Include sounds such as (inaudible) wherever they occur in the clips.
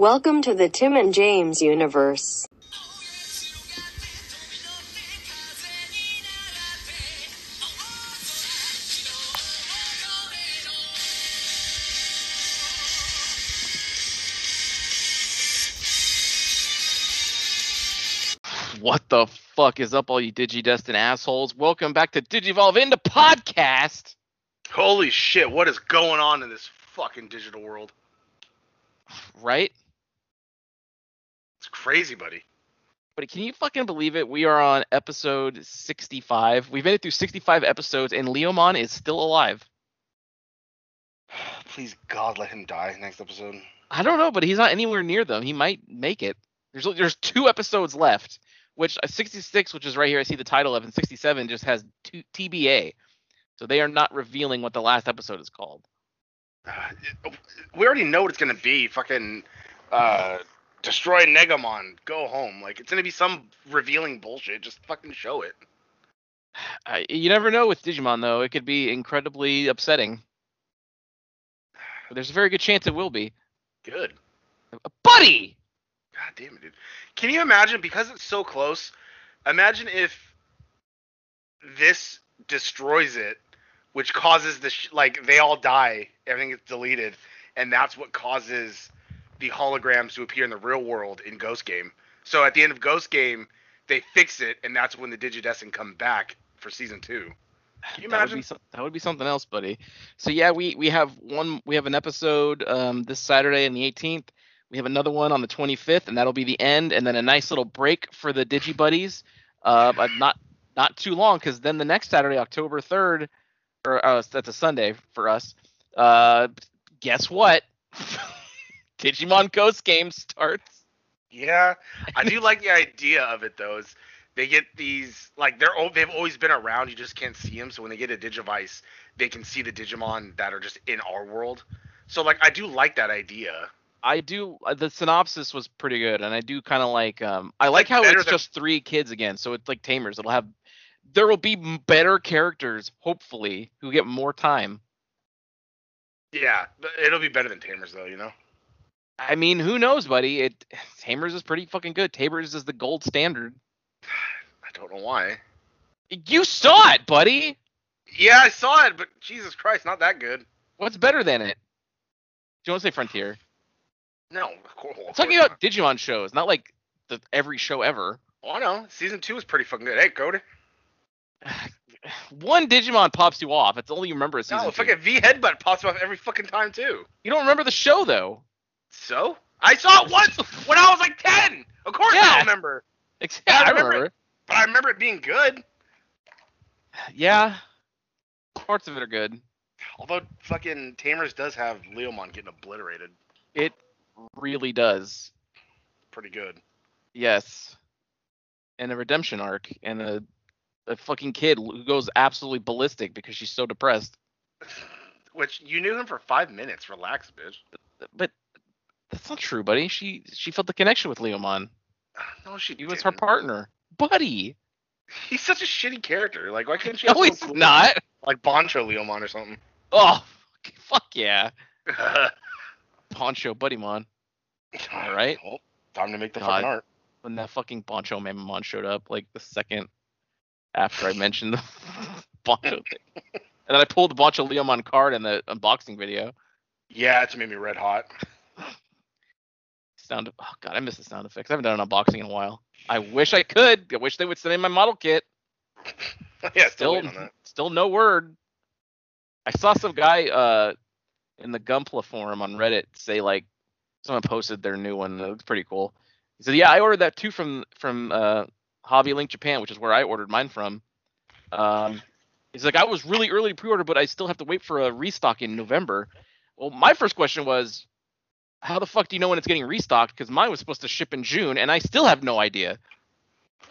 Welcome to the Tim and James universe. What the fuck is up, all you DigiDestined assholes? Welcome back to Digivolve into podcast. Holy shit, what is going on in this fucking digital world? Right? Crazy, buddy. But can you fucking believe it? We are on episode 65. We've made it through 65 episodes, and Leomon is still alive. (sighs) Please, God, let him die next episode. I don't know, but he's not anywhere near them. He might make it. There's there's two episodes left, which uh, 66, which is right here. I see the title of, and 67 just has two, TBA. So they are not revealing what the last episode is called. Uh, (sighs) we already know what it's gonna be. Fucking uh, destroy Negamon, go home. Like it's gonna be some revealing bullshit. Just fucking show it. Uh, you never know with Digimon though; it could be incredibly upsetting. But there's a very good chance it will be. Good. Buddy, God damn it, dude. Can you imagine? Because it's so close. Imagine if this destroys it, which causes the sh- like they all die, everything gets deleted, and that's what causes the holograms to appear in the real world in Ghost Game. So at the end of Ghost Game, they fix it, and that's when the DigiDestined come back for season two. Can you that would imagine? be some, that would be something else, buddy. So yeah, we we have one we have an episode um, this Saturday on the 18th. We have another one on the 25th, and that'll be the end, and then a nice little break for the Digi Buddies. Uh, but not not too long, because then the next Saturday, October 3rd, or uh, that's a Sunday for us. Uh, guess what? Digimon Ghost Game starts. Yeah, I do like the (laughs) idea of it though. Is they get these like they're they've always been around. You just can't see them. So when they get a Digivice, they can see the Digimon that are just in our world. So like I do like that idea. I do. uh, The synopsis was pretty good, and I do kind of like. Um, I like like how it's than- just three kids again, so it's like Tamers. It'll have. There will be better characters, hopefully, who get more time. Yeah, but it'll be better than Tamers though. You know. I mean, who knows, buddy? It Tamers is pretty fucking good. Tamers is the gold standard. (sighs) I don't know why. You saw it, buddy. Yeah, I saw it, but Jesus Christ, not that good. What's better than it? Do you want to say Frontier? No, of course. I'm talking about Digimon shows, not like the every show ever. Oh no, season two is pretty fucking good. Hey, Cody. (sighs) One Digimon pops you off. It's all you remember is season No, two. fucking V headbutt pops off every fucking time too. You don't remember the show though. So I saw it once when I was like ten. Of course I Yeah. don't remember. Exactly. I I remember. But I remember it being good. Yeah. Parts of it are good. Although fucking Tamers does have Leomon getting obliterated. It really does. Pretty good. Yes. And a redemption arc and a a fucking kid who goes absolutely ballistic because she's so depressed. (laughs) Which you knew him for five minutes. Relax, bitch. But that's not true, buddy. She she felt the connection with Leomon. (sighs) No, she He was her partner. Buddy. He's such a shitty character. Like, why can't she? No, he's not. Like Boncho Leomon or something. Oh, fuck yeah. (laughs) Poncho Buddymon. All right. Well, time to make the God. fucking art. When that fucking Poncho Mamamon showed up, like the second after I mentioned the (laughs) Poncho (laughs) thing. And then I pulled the Poncho Leomon card in the unboxing video. Yeah, it's made me red hot. Sound oh god, I miss the sound effects. I haven't done an unboxing in a while. I wish I could. I wish they would send in my model kit. (laughs) yeah, still Still, waiting on that. still no word. I saw some guy uh in the Gunpla forum on Reddit say like someone posted their new one. It looks pretty cool. He said, "Yeah, I ordered that too from from uh, Hobby Link Japan, which is where I ordered mine from." Um, he's like, "I was really early to pre-order, but I still have to wait for a restock in November." Well, my first question was, "How the fuck do you know when it's getting restocked?" Because mine was supposed to ship in June, and I still have no idea.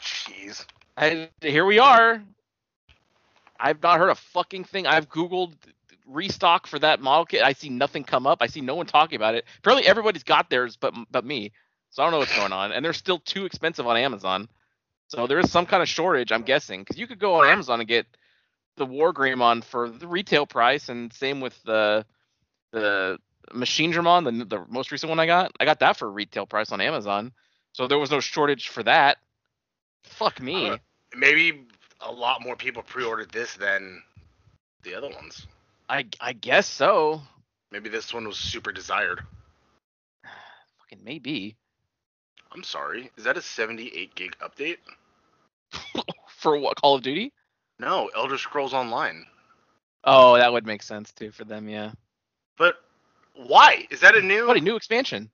Jeez. And here we are. I've not heard a fucking thing. I've Googled restock for that model kit. I see nothing come up. I see no one talking about it. Apparently everybody's got theirs but but me. So I don't know what's going on. And they're still too expensive on Amazon. So there is some kind of shortage, I'm guessing, because you could go on Amazon and get the Wargreymon for the retail price, and same with the the Machinedramon, the the most recent one I got, I got that for retail price on Amazon. So there was no shortage for that. Fuck me. Uh, Maybe a lot more people pre-ordered this than the other ones. I I guess so. Maybe this one was super desired. Fucking maybe. I'm sorry. Is that a 78 gig update? (laughs) for what Call of Duty? No, Elder Scrolls Online. Oh, that would make sense too for them, yeah. But why? Is that a new? What a new expansion.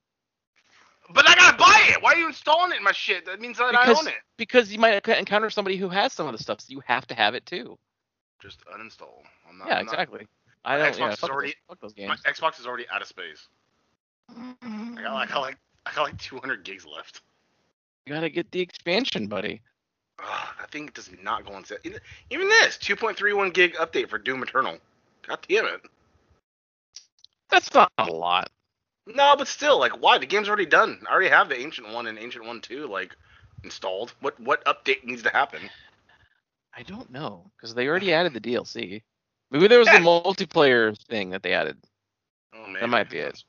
But I gotta buy it. Why are you installing it in my shit? That means that I Because, own it. because you might encounter somebody who has some of the stuff, so you have to have it too. Just uninstall. I'm not, yeah, I'm not- exactly. I My don't. Xbox Yeah, is already- those, my. Xbox is already out of space. I got, I got like I got like 200 gigs left. You gotta get the expansion, buddy. Ugh, that thing does not go on sale. Even this 2.31 gig update for Doom Eternal. God damn it. That's not a lot. No, but still, like, why? The game's already done. I already have the Ancient One and Ancient One Two, like, installed. What what update needs to happen? I don't know because they already added the DLC. Maybe there was a (laughs) multiplayer thing that they added. Oh man, that might be it.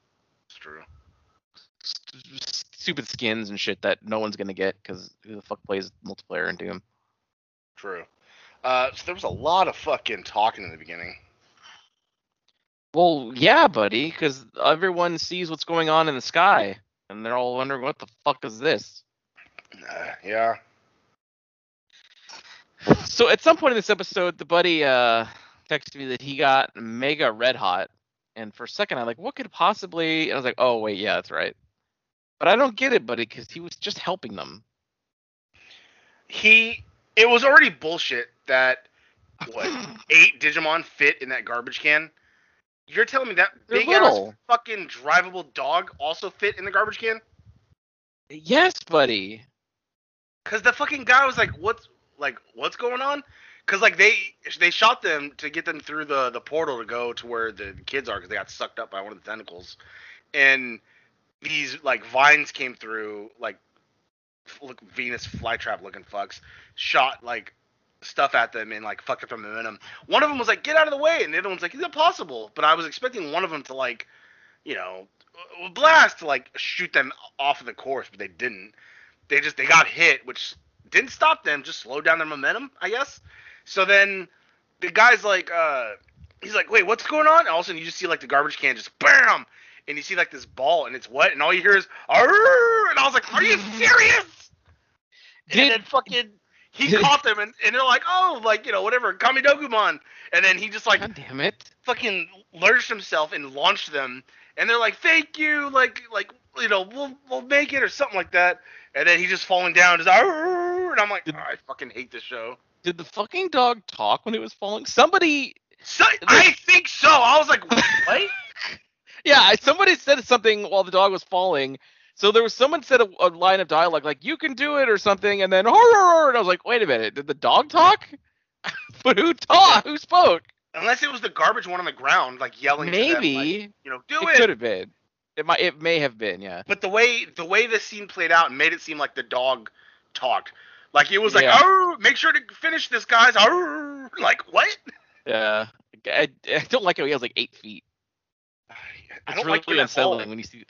It's true. Stupid skins and shit that no one's gonna get because who the fuck plays multiplayer in Doom? True. Uh, so there was a lot of fucking talking in the beginning. Well, yeah, buddy, because everyone sees what's going on in the sky, and they're all wondering what the fuck is this. Uh, yeah. So at some point in this episode, the buddy uh texted me that he got mega red hot, and for a second I'm like, what could possibly? And I was like, oh wait, yeah, that's right. But I don't get it, buddy, because he was just helping them. He. It was already bullshit that what (laughs) eight Digimon fit in that garbage can. You're telling me that They're big ass little. fucking drivable dog also fit in the garbage can? Yes, buddy. Cause the fucking guy was like, "What's like what's going on?" Cause like they they shot them to get them through the the portal to go to where the kids are because they got sucked up by one of the tentacles, and these like vines came through like f- look Venus flytrap looking fucks shot like stuff at them and like fucked up their momentum. One of them was like, "Get out of the way," and the other one's like, "It's impossible." But I was expecting one of them to like, you know, blast to like shoot them off of the course, but they didn't. They just they got hit, which didn't stop them, just slowed down their momentum, I guess. So then the guy's like, uh, he's like, "Wait, what's going on?" And all of a sudden you just see like the garbage can just bam, and you see like this ball, and it's wet, and all you hear is, and I was like, "Are you (laughs) serious?" and then fucking he caught (laughs) them, and, and they're like, "Oh, like you know, whatever, Kamidogumon," and then he just like God damn it. fucking lurched himself and launched them, and they're like, "Thank you," like like you know, we'll we'll make it or something like that, and then he's just falling down, just and I'm like, Did- "Oh, I fucking hate this show. Did the fucking dog talk when it was falling? Somebody So, I think so. I was like, (laughs) what? Yeah, somebody said something while the dog was falling. So there was someone said a, a line of dialogue like "You can do it" or something, and then horror, and I was like, "Wait a minute, did the dog talk?" (laughs) but who talked? Who spoke? Unless it was the garbage one on the ground, like yelling. to them, like, Maybe you know, do it, it. could have been. It might. It may have been. Yeah. But the way the way the scene played out made it seem like the dog talked. Like it was like, Yeah. oh, make sure to finish this, guys. Arr! Like what? Yeah. I, I don't like how he has like eight feet. (sighs) I It's don't really like all. unsettling when you see.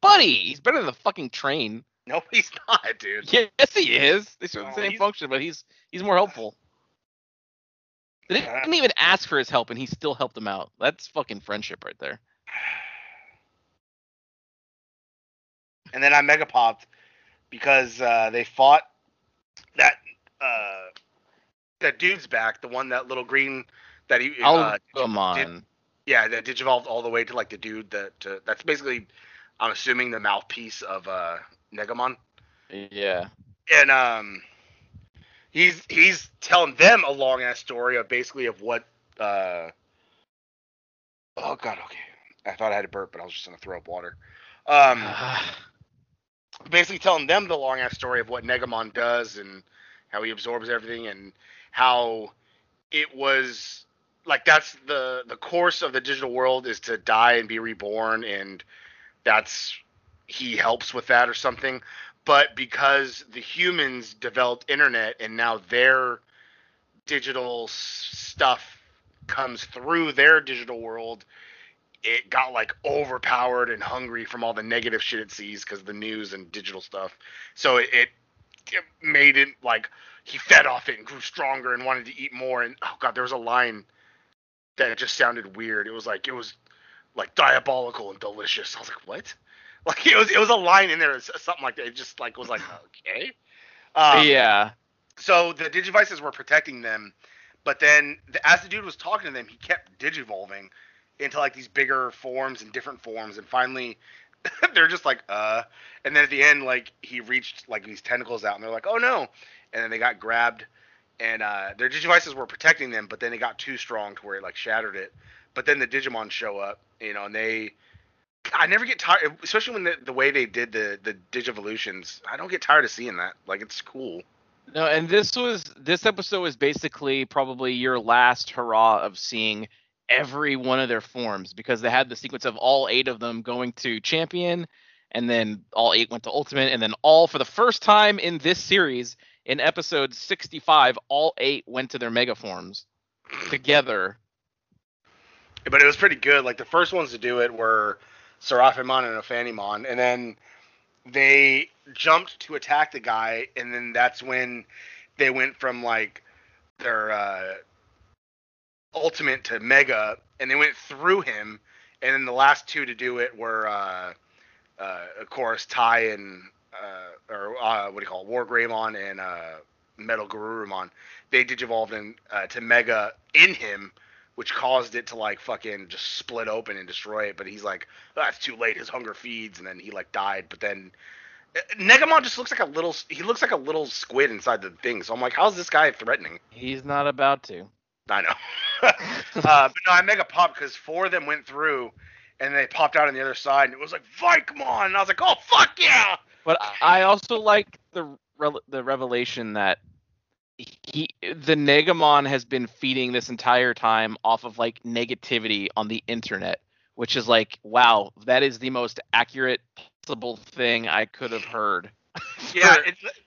Bu- buddy, he's better than the fucking train. No, (laughs) he's not, dude. Yes, he is. They serve No, the same he's- function, but he's he's more helpful. They didn't even ask for his help, and he still helped them out. That's fucking friendship right there. (sighs) And then I mega popped because uh, they fought that uh, that dude's back, the one that little green that he Oh, uh, come on. yeah that digivolved all the way to like the dude that uh, that's basically I'm assuming the mouthpiece of uh, Negamon. Yeah. and um he's he's telling them a long ass story of basically of what uh oh god okay i thought i had a burp but i was just gonna throw up water um (sighs) basically telling them the long ass story of what negamon does and how he absorbs everything and how it was like that's the the course of the digital world is to die and be reborn and that's he helps with that or something but because the humans developed internet and now their digital stuff comes through their digital world it got like overpowered and hungry from all the negative shit it sees because the news and digital stuff. So it, it, it made it like he fed off it and grew stronger and wanted to eat more. And oh god, there was a line that just sounded weird. It was like it was like diabolical and delicious. (laughs) I was like, what? Like it was it was a line in there, something like that. It just like was like (laughs) okay. Um, yeah. So the digivices were protecting them, but then the, as the dude was talking to them, he kept digivolving into like these bigger forms and different forms, and finally (laughs) they're just like uh, and then at the end like he reached like these tentacles out, and they're like oh no, and then they got grabbed, and uh, their digivices were protecting them, but then it got too strong to where it like shattered it. But then the Digimon show up, you know, and they I never get tired, especially when the, the way they did the the Digivolutions. I don't get tired of seeing that. Like it's cool. No, and this was this episode was basically probably your last hurrah of seeing every one of their forms because they had the sequence of all eight of them going to champion, and then all eight went to ultimate, and then all for the first time in this series in episode 65, all eight went to their mega forms (laughs) together. But it was pretty good. Like the first ones to do it were Seraphimon and Ophanimon, and then they jumped to attack the guy, and then that's when they went from like their uh, ultimate to mega, and they went through him, and then the last two to do it were, uh, uh, of course, Tai and uh, or uh, what do you call it, War Greymon and uh, Metal Garurumon. They digivolved in, to mega in him which caused it to like fucking just split open and destroy it. But he's like, oh, that's too late. His hunger feeds, and then he like died. But then uh, Negamon just looks like a little. He looks like a little squid inside the thing. So I'm like, how's this guy threatening? He's not about to. I know. (laughs) uh, (laughs) but no, I mega pop because four of them went through, and they popped out on the other side, and it was like Vikemon, and I was like, oh fuck yeah! But I also like the the revelation that he the Negamon has been feeding this entire time off of like negativity on the internet, which is like, wow, that is the most accurate possible thing I could have heard. (laughs) Yeah,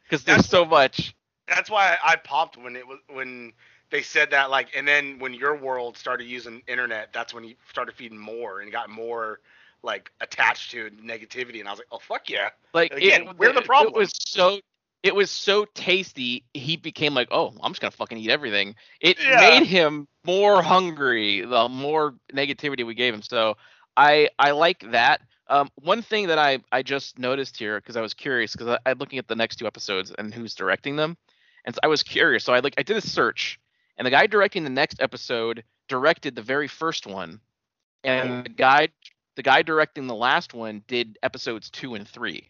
because there's so much. That's why I popped when it was when they said that like, and then when your world started using internet, that's when he started feeding more and got more like attached to negativity, and I was like, oh fuck yeah! Like again, it, we're the problem. It was so it was so tasty he became like oh i'm just gonna fucking eat everything. It Yeah. made him more hungry the more negativity we gave him. So i i like that. Um, one thing that i i just noticed here because i was curious because I, i'm looking at the next two episodes and who's directing them. And so i was curious. So i like i did a search and the guy directing the next episode directed the very first one. And the guy the guy directing the last one did episodes two and three.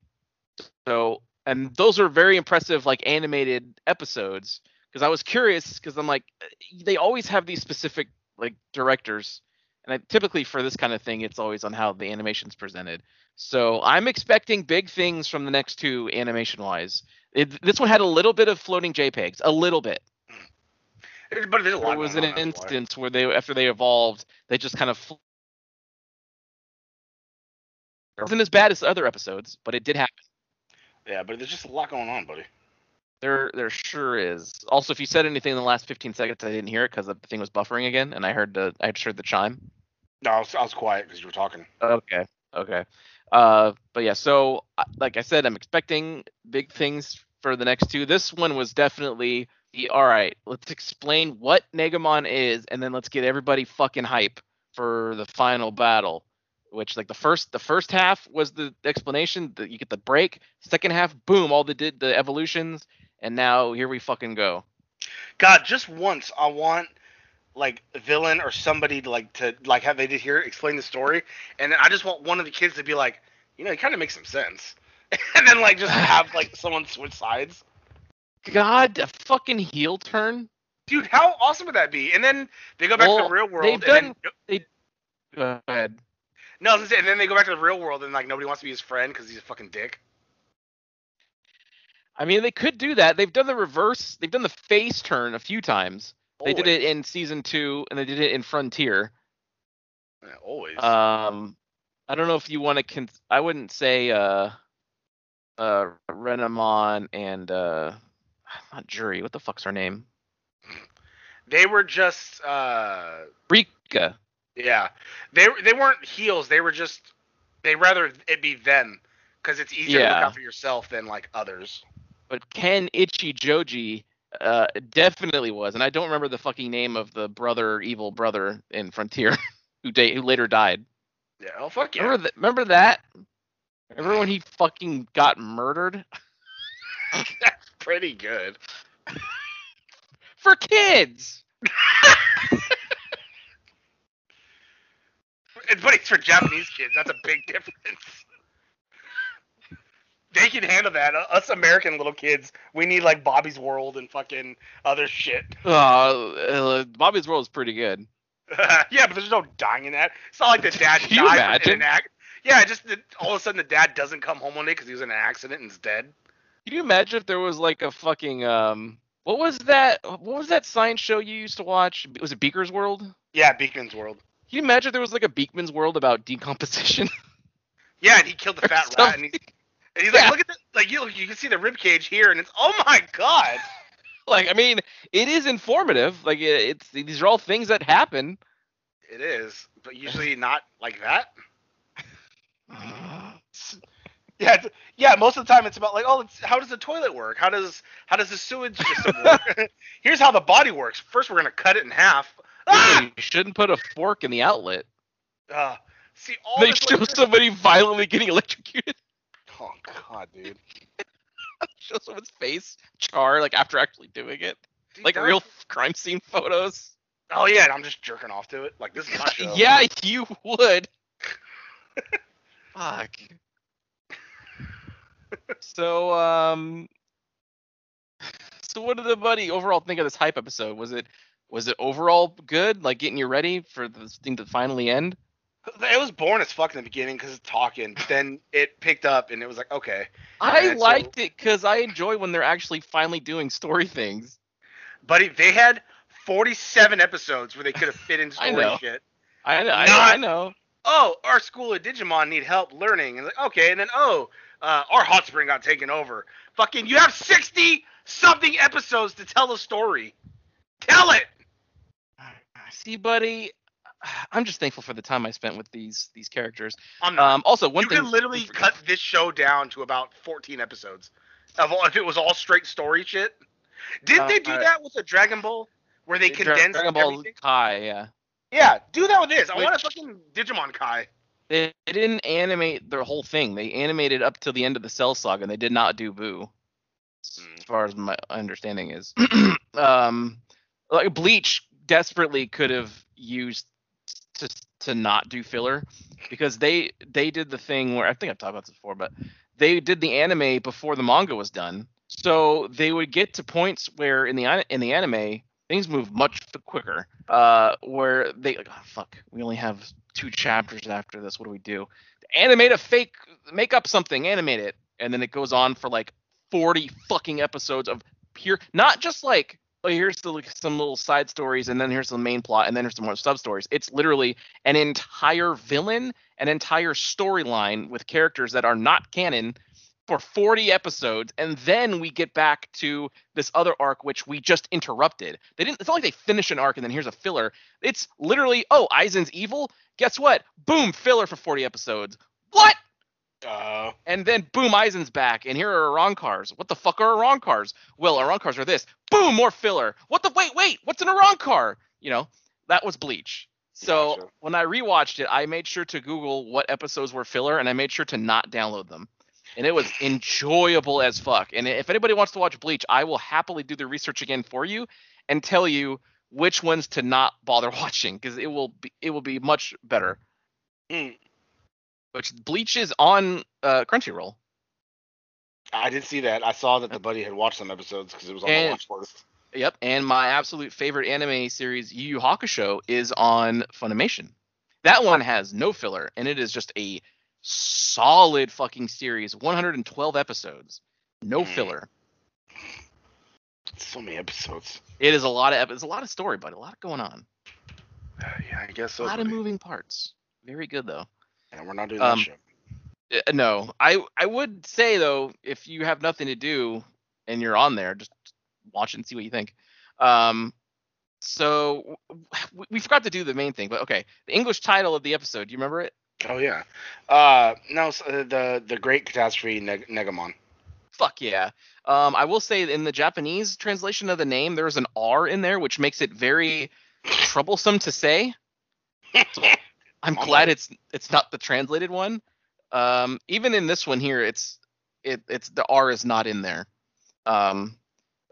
So and those are very impressive like animated episodes because i was curious because i'm like eh, they always have these specific like directors and I, typically for this kind of thing it's always on how the animation's presented. So i'm expecting big things from the next two animation wise it, this one had a little bit of floating jpegs a little bit. But there's a lot there was an going on, that's why. instance where they after they evolved they just kind of fl- it wasn't as bad as the other episodes but it did happen Yeah, but there's just a lot going on, buddy. There, there sure is. Also, if you said anything in the last 15 seconds, I didn't hear it because the thing was buffering again, and I heard the, I just heard the chime. No, I was, I was quiet because you were talking. Okay, okay. Uh, but yeah, so like I said, I'm expecting big things for the next two. This one was definitely the all right. Let's explain what Negamon is, and then let's get everybody fucking hype for the final battle. Which like the first the first half was the explanation that you get the break. Second half, boom, all the did the evolutions, and now here we fucking go. God, just once I want like a villain or somebody to like to like have they did here explain the story, and then I just want one of the kids to be like, you know, it kind of makes some sense, (laughs) and then like just have like (laughs) someone switch sides. God, a fucking heel turn. Dude, how awesome would that be? And then they go back to the real world. they've and done- then, Go ahead. No, and then they go back to the real world and like nobody wants to be his friend because he's a fucking dick. I mean, they could do that. They've done the reverse. They've done the face turn a few times. They did it in season two, and they did it in Frontier. Yeah, always. Um, I don't know if you want to. Con- I wouldn't say uh, uh, Renamon and uh, not Juri. What the fuck's her name? they were just uh Rika. Yeah, they they weren't heels. They were just they rather it be them because it's easier to Yeah. look out for yourself than like others. But Ken Ichijouji uh, definitely was, and I don't remember the fucking name of the brother, evil brother in Frontier, (laughs) who da- who later died. Yeah, oh fuck yeah. Remember, th- remember that? Remember when he fucking got murdered (laughs) That's pretty good. for kids? (laughs) It's- But it's for Japanese kids. That's a big (laughs) difference. They can handle that. Uh, Us American little kids, we need like Bobby's World and fucking other shit. (laughs) Uh, uh, Bobby's World is pretty good. (laughs) yeah, but there's no dying in that. It's not like the dad Can died in an act. Yeah, just that all of a sudden the dad doesn't come home one day because he was in an accident and is dead. Can you imagine if there was like a fucking um, what was that? What was that science show you used to watch? Was it Beaker's World? Yeah, Beakman's World. Can you imagine if there was like a Beakman's World about decomposition? (laughs) Yeah, and he killed the fat rat, and, he, and he's like, look at the like you you can see the rib cage here, and it's oh my god. (laughs) like, I mean, it is informative. Like, it, it's these are all things that happen. It is, but usually not like that. (sighs) Yeah, it's- yeah. Most of the time, it's about like, oh, it's, how does the toilet work? How does how does the sewage system work? (laughs) Here's how the body works. First, we're gonna cut it in half. Ah! You shouldn't put a fork in the outlet. Uh, see all they show like, (laughs) somebody violently getting electrocuted. Oh god, dude. (laughs) show someone's face char like after actually doing it, Dude, like that- real (laughs) crime scene photos. Oh yeah, and I'm just jerking off to it. Like this is my show. yeah, you would. Fuck. so, um, (sighs) so what did the buddy overall think of this hype episode? Was it was it overall good? Like getting you ready for this thing to finally end? It was boring as fuck in the beginning because it's talking. But then it picked up and it was like, okay. I And so- liked it because I enjoy when they're actually finally doing story things. Buddy, they had 47 episodes where they could have fit in (laughs) I story know. shit. I know, I, Not- I know. Oh, our school of Digimon need help learning. And like, okay, and then oh, uh, our hot spring got taken over. Fucking, you have 60 something episodes to tell the story. Tell it. See, buddy, I'm just thankful for the time I spent with these these characters. I'm not. Um, also, one you thing could literally cut this show down to about 14 episodes. Of all, if it was all straight story shit. Didn't they do Uh, that with the Dragon Ball? Where they condensed Dragon Ball everything? Kai, yeah. Yeah, do that with this. I want a fucking Digimon Kai. They, they didn't animate their whole thing. They animated up till the end of the Cell Saga, and they did not do Boo, as Mm. far as my understanding is. (clears throat) um, like Bleach desperately could have used to to not do filler because they they did the thing where I think I've talked about this before, but they did the anime before the manga was done, so they would get to points where in the in the anime things move much quicker. Uh, where they like, oh, fuck, we only have two chapters after this. What do we do? Animate a fake, make up something, animate it, and then it goes on for like forty fucking episodes of pure, not just like. Oh, here's the, some little side stories, and then here's the main plot, and then here's some more sub stories. It's literally an entire villain, an entire storyline with characters that are not canon for 40 episodes, and then we get back to this other arc which we just interrupted. They didn't. It's not like they finish an arc and then here's a filler. It's literally, oh, Aizen's evil. Guess what? Boom, filler for 40 episodes. What? Uh, And then boom, Aizen's back, and here are Arrancars. What the fuck are Arrancars? Well, Arrancars are this. Boom, more filler. What the wait, wait, what's an car? You know, that was Bleach. So Gotcha. when I rewatched it, I made sure to Google what episodes were filler, and I made sure to not download them. And it was enjoyable as fuck. And if anybody wants to watch Bleach, I will happily do the research again for you and tell you which ones to not bother (laughs) watching because it will be it will be much better. mm, Which Bleach is on uh, Crunchyroll. I did see that. I saw that the buddy had watched some episodes because it was on And- the watch list. Yep, and my absolute favorite anime series, Yu Yu Hakusho, is on Funimation. That one has no filler, and it is just a solid fucking series, 112 episodes, no Mm. filler. So many episodes. It is a lot of ep- it's a lot of story, but a lot going on, Uh, yeah, I guess so. a lot of moving parts. Very good though. And we're not doing Um, that shit. Uh, no, I I would say though, if you have nothing to do and you're on there, just watch it and see what you think. Um, So we, we forgot to do the main thing, but okay. The English title of the episode. Do you remember it? Oh yeah. Uh, no, s- uh, the the Great Catastrophe Neg- Negamon. Fuck yeah. Um, I will say in the Japanese translation of the name, there's an R in there, which makes it very (laughs) troublesome to say. (laughs) I'm Mama. glad it's it's not the translated one. Um, even in this one here, it's it it's the R is not in there. Um,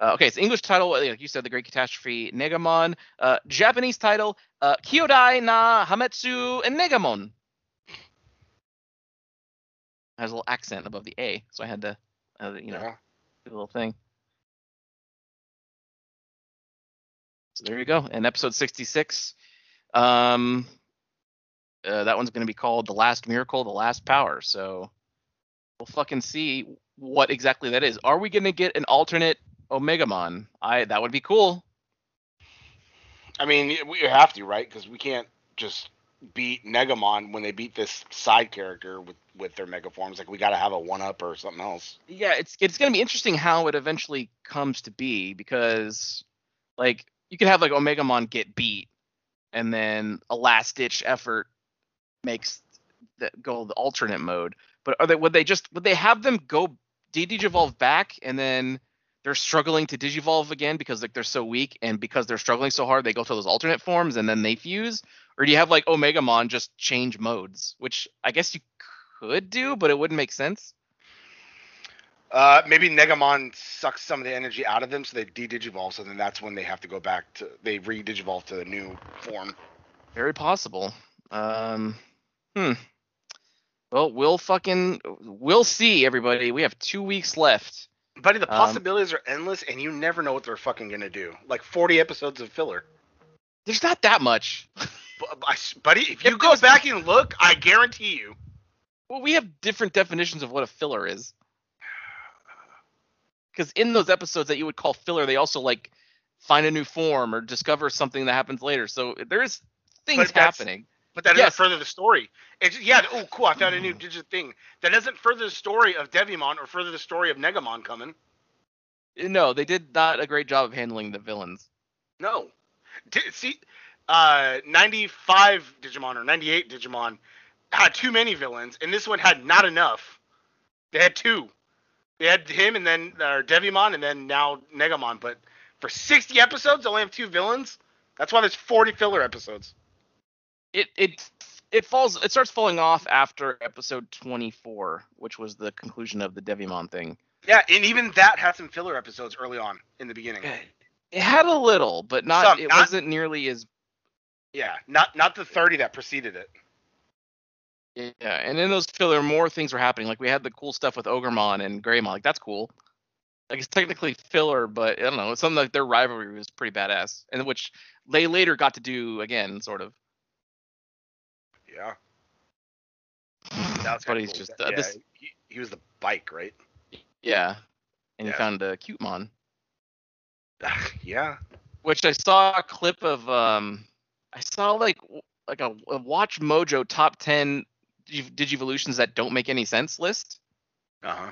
uh, okay, it's English title, like you said, the Great Catastrophe, Negamon. Uh, Japanese title, uh, Kyodai na Hametsu and Negamon. Has a little accent above the A, so I had to, uh, you know, Yeah. do a little thing. So there you go. And episode 66. Um, uh, that one's going to be called The Last Miracle, The Last Power. So we'll fucking see what exactly that is. Are we going to get an alternate Omegamon? I that would be cool. I mean, we have to, right? Because we can't just beat Negamon when they beat this side character with with their mega forms. Like we got to have a one up or something else. Yeah, it's it's going to be interesting how it eventually comes to be because like you could have like Omegamon get beat and then a last ditch effort makes that go the alternate mode. But are they would they just would they have them go de-digivolve back and then they're struggling to digivolve again because like they're so weak and because they're struggling so hard they go to those alternate forms and then they fuse or do you have like Omegamon just change modes which I guess you could do but it wouldn't make sense. Uh, maybe Negamon sucks some of the energy out of them, so they de-digivolve. So then that's when they have to go back to they re-digivolve to the new form. Very possible. Um, hmm. Well, we'll fucking we'll see, everybody. We have two weeks left. Buddy, the Um, possibilities are endless, and you never know what they're fucking gonna do. Like 40 episodes of filler. There's not that much. Bu- I s- Buddy, if you go back and look, I guarantee you. Well, we have different definitions of what a filler is. Because in those episodes that you would call filler, they also like find a new form or discover something that happens later. So there is things happening. But that doesn't further the story. It's yeah, oh cool, I found a new digit thing. That doesn't further the story of Devimon or further the story of Negamon coming. No, they did not a great job of handling the villains. No. See, uh, 95 Digimon or 98 Digimon had too many villains, and this one had not enough. They had two. They had him and then uh, Devimon and then now Negamon. But for 60 episodes, they only have two villains. That's why there's 40 filler episodes. It it it falls it starts falling off after episode 24 which was the conclusion of the devimon thing. Yeah, and even that had some filler episodes early on in the beginning. it had a little but not Some, it not- wasn't nearly as Yeah, not not the 30 that preceded it. yeah and in those filler more things were happening. Like we had the cool stuff with ogremon and greymon. Like that's cool. Like it's technically filler but i don't know it's something like their rivalry was pretty badass and which they later got to do again sort of Yeah. (laughs) That's was but he's cool. just uh, yeah, this he, he was the bike, right? yeah and he found a Cutemon (laughs) yeah. which I saw a clip of. Um, I saw like like a, a Watch Mojo top ten Digivolutions that don't make any sense list, Uh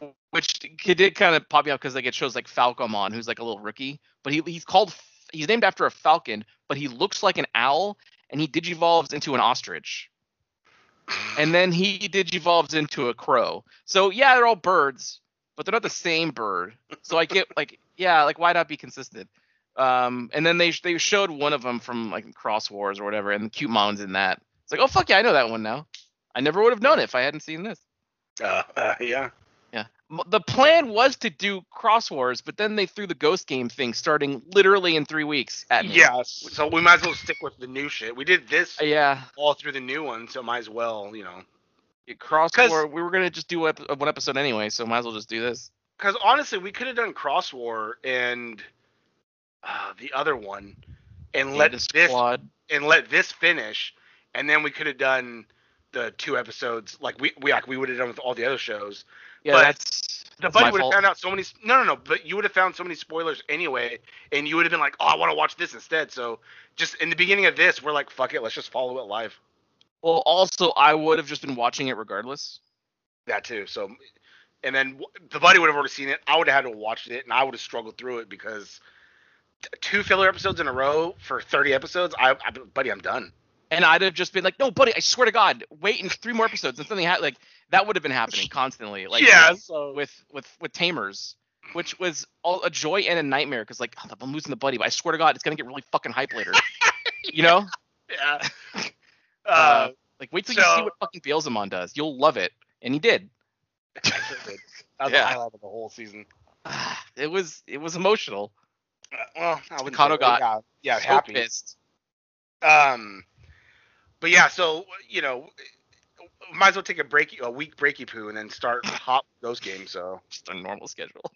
huh. which did kind of pop me up because like it shows like Falcomon, who's like a little rookie, but he he's called he's named after a falcon, but he looks like an owl, and he digivolves into an ostrich, and then he digivolves into a crow. So yeah, they're all birds, but they're not the same bird. So I get like yeah, like why not be consistent? Um, and then they they showed one of them from like Cross Wars or whatever, and the Cutemon's in that. It's like, oh fuck yeah, I know that one now. I never would have known it if I hadn't seen this. Uh, uh, yeah. Yeah. The plan was to do Cross Wars, but then they threw the Ghost Game thing starting literally in three weeks at me. Yeah. So we might as well stick with the new shit. We did this Uh, Yeah. all through the new one, so might as well, you know. Cross 'Cause- War. We were gonna just do ep- one episode anyway, so might as well just do this. Because honestly, we could have done Cross War and uh, the other one, and let this squad. and let this finish, and then we could have done the two episodes like we we like we would have done with all the other shows. Yeah, but that's The that's buddy would have found out so many. No, no, no. But you would have found so many spoilers anyway, and you would have been like, "Oh, I want to watch this instead." So just in the beginning of this, we're like, "Fuck it, let's just follow it live." Well, also I would have just been watching it regardless. That too. So, and then the buddy would have already seen it. I would have had to watch it, and I would have struggled through it because two filler episodes in a row for 30 episodes, I, I buddy, I'm done. And I'd have just been like, no, buddy, I swear to God, wait in three more episodes and something ha- like that would have been happening constantly. Like yeah, with, so with with with Tamers, which was all a joy and a nightmare because like oh, I'm losing the buddy, but I swear to God, it's gonna get really fucking hype later. (laughs) you know? yeah. (laughs) Uh, Uh, Like wait till you see what fucking Beelzemon does. You'll love it, and he did. (laughs) I did. That was Yeah. the highlight of the whole season. (sighs) it was it was emotional. Uh, well, I say- got yeah, yeah, so happy. pissed. Um, but yeah, so you know, might as well take a break, a week breaky poo, and then start (laughs) hop those games. So, Just a normal schedule.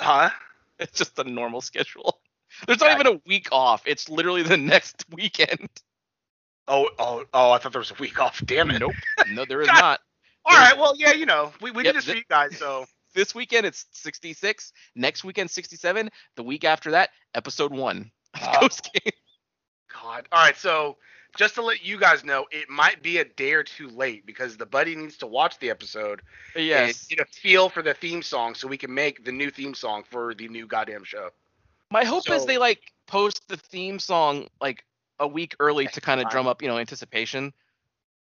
huh? (laughs) It's just a normal schedule. There's not Yeah. even a week off. It's literally the (laughs) next weekend. Oh, oh, oh! I thought there was a week off. Damn it! Nope. No, there is not. All right, well, yeah, you know, we, we Yep, did this thi- for you guys, so This weekend it's 66. Next weekend 67. The week after that, episode one. Oh. Ghost Game. God. All right, so just to let you guys know, it might be a day or two late because the buddy needs to watch the episode Yes. and get a feel for the theme song so we can make the new theme song for the new goddamn show. My hope is they like post the theme song like a week early to kind of drum up, you know, anticipation.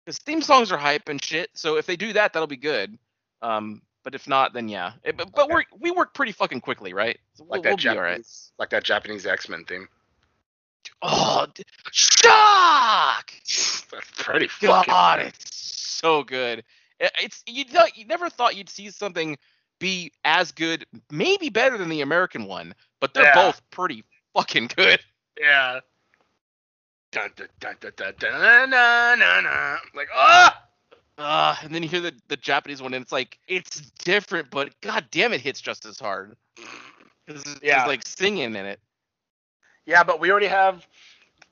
Because theme songs are hype and shit. So if they do that, that'll be good. Um, but if not, then yeah. It- but but Okay. we we work pretty fucking quickly, right? So we'll, Like that we'll be Japanese, all right. like that Japanese X Men theme. Oh, d- shock! That's pretty (laughs) fucking. God, it's so good. It's you. You never thought you'd see something be as good, maybe better than the American one, but they're Yeah. both pretty fucking good. Yeah. Dun, dun, dun, dun, dun, dun, dun, dun, dun. Like, ah! Uh, and then you hear the, the Japanese one, and it's like it's different, but god damn it hits just as hard. 'Cause it's Yeah. like singing in it. Yeah, but we already have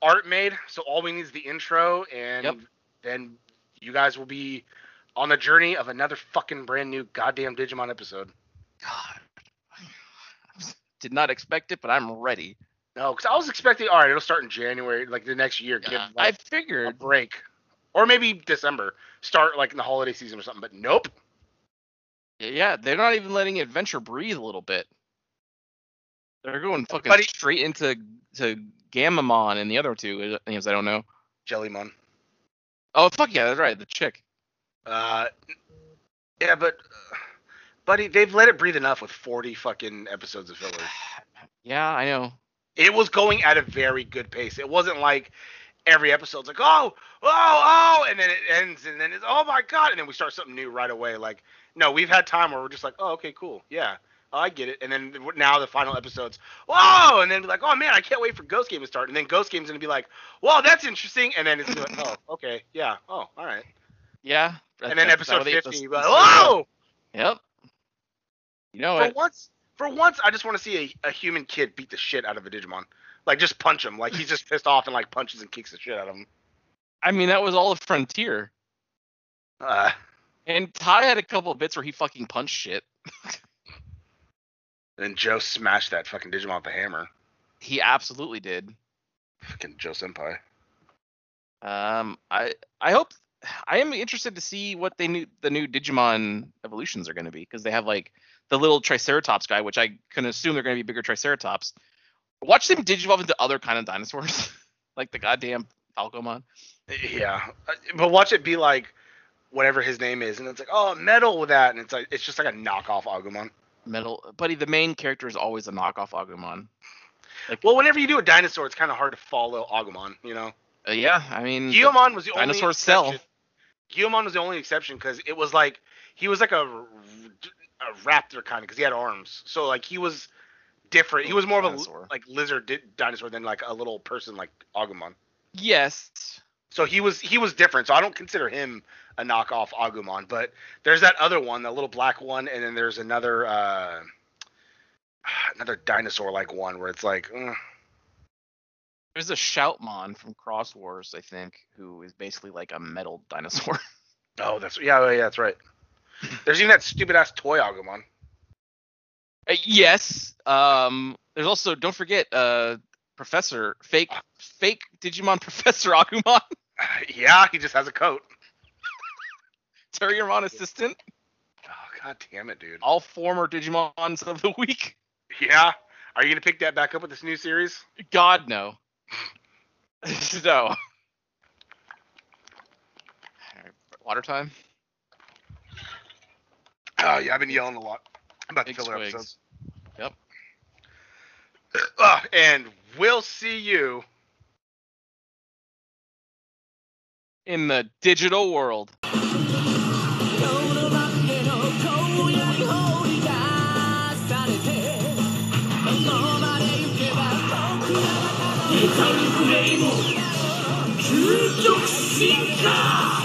art made, so all we need is the intro, and Yep. then you guys will be on the journey of another fucking brand new goddamn Digimon episode. God, did not expect it, but I'm ready. No, because I was expecting, all right, it'll start in January, like the next year, give I like, a figured. break, or maybe December, start like in the holiday season or something. But nope. Yeah, they're not even letting Adventure breathe a little bit. They're going fucking Buddy- straight into to Gamamon and the other two names I don't know. Jellymon. Oh fuck yeah, that's right, the chick. Uh, yeah, but uh, buddy, they've let it breathe enough with 40 fucking episodes of filler. (sighs) Yeah, I know. It was going at a very good pace. It wasn't like every episode's like, oh, oh, oh, and then it ends, and then it's, oh my god, and then we start something new right away. Like, no, we've had time where we're just like, oh, okay, cool, yeah, oh, I get it. And then now the final episodes, whoa, and then be like, oh man, I can't wait for Ghost Game to start. And then Ghost Game's gonna be like, well, that's interesting, and then it's like, oh, okay, yeah, oh, all right. Yeah. And then that's- that's how episode they- 50, that's- you'll like, whoa. Yep. You know for it. once, for once, I just want to see a, a human kid beat the shit out of a Digimon. Like just punch him. Like he's just (laughs) pissed off and like punches and kicks the shit out of him. I mean, that was all of Frontier. Uh, And Tai had a couple of bits where he fucking punched shit. (laughs) and Joe smashed that fucking Digimon with the hammer. He absolutely did. Fucking Joe Senpai. Um, I I hope I am interested to see what they new the new Digimon evolutions are going to be because they have like the little Triceratops guy, which I can assume they're going to be bigger Triceratops. Watch them digivolve into other kind of dinosaurs, (laughs) like the goddamn Falcomon. Yeah, Uh, but watch it be like whatever his name is, and it's like oh metal with that, and it's like it's just like a knockoff Agumon. Metal, buddy. The main character is always a knockoff Agumon. like, Well, whenever you do a dinosaur, it's kind of hard to follow Agumon. You know, Uh, yeah, I mean, Guilmon was the only dinosaurs sell. exception. Was the only exception because it was like he was like a, a raptor kind of because he had arms. So like he was different. He was more of a Dinosaur. like lizard di- dinosaur than like a little person like Agumon. yes, So he was he was different. So I don't consider him a knockoff Agumon. But there's that other one, the little black one, and then there's another uh (sighs) another dinosaur like one where it's like mm, there's a Shoutmon from Cross Wars, I think, who is basically like a metal (laughs) dinosaur. oh that's yeah yeah that's right. There's even that stupid ass toy Agumon. Uh, yes. Um. There's also don't forget uh Professor fake fake Digimon (laughs) Professor Agumon, (sighs) yeah, he just has a coat. Terriermon assistant, Oh god damn it, dude. all former Digimons of the week. Yeah, Are you gonna pick that back up with this new series? God no. (laughs) no. Water time. Oh yeah, I've been yelling a lot about Big the filler swigs. episodes. Yep. Uh, (coughs) and we'll see you. In the digital world. メタルフレイム究極進化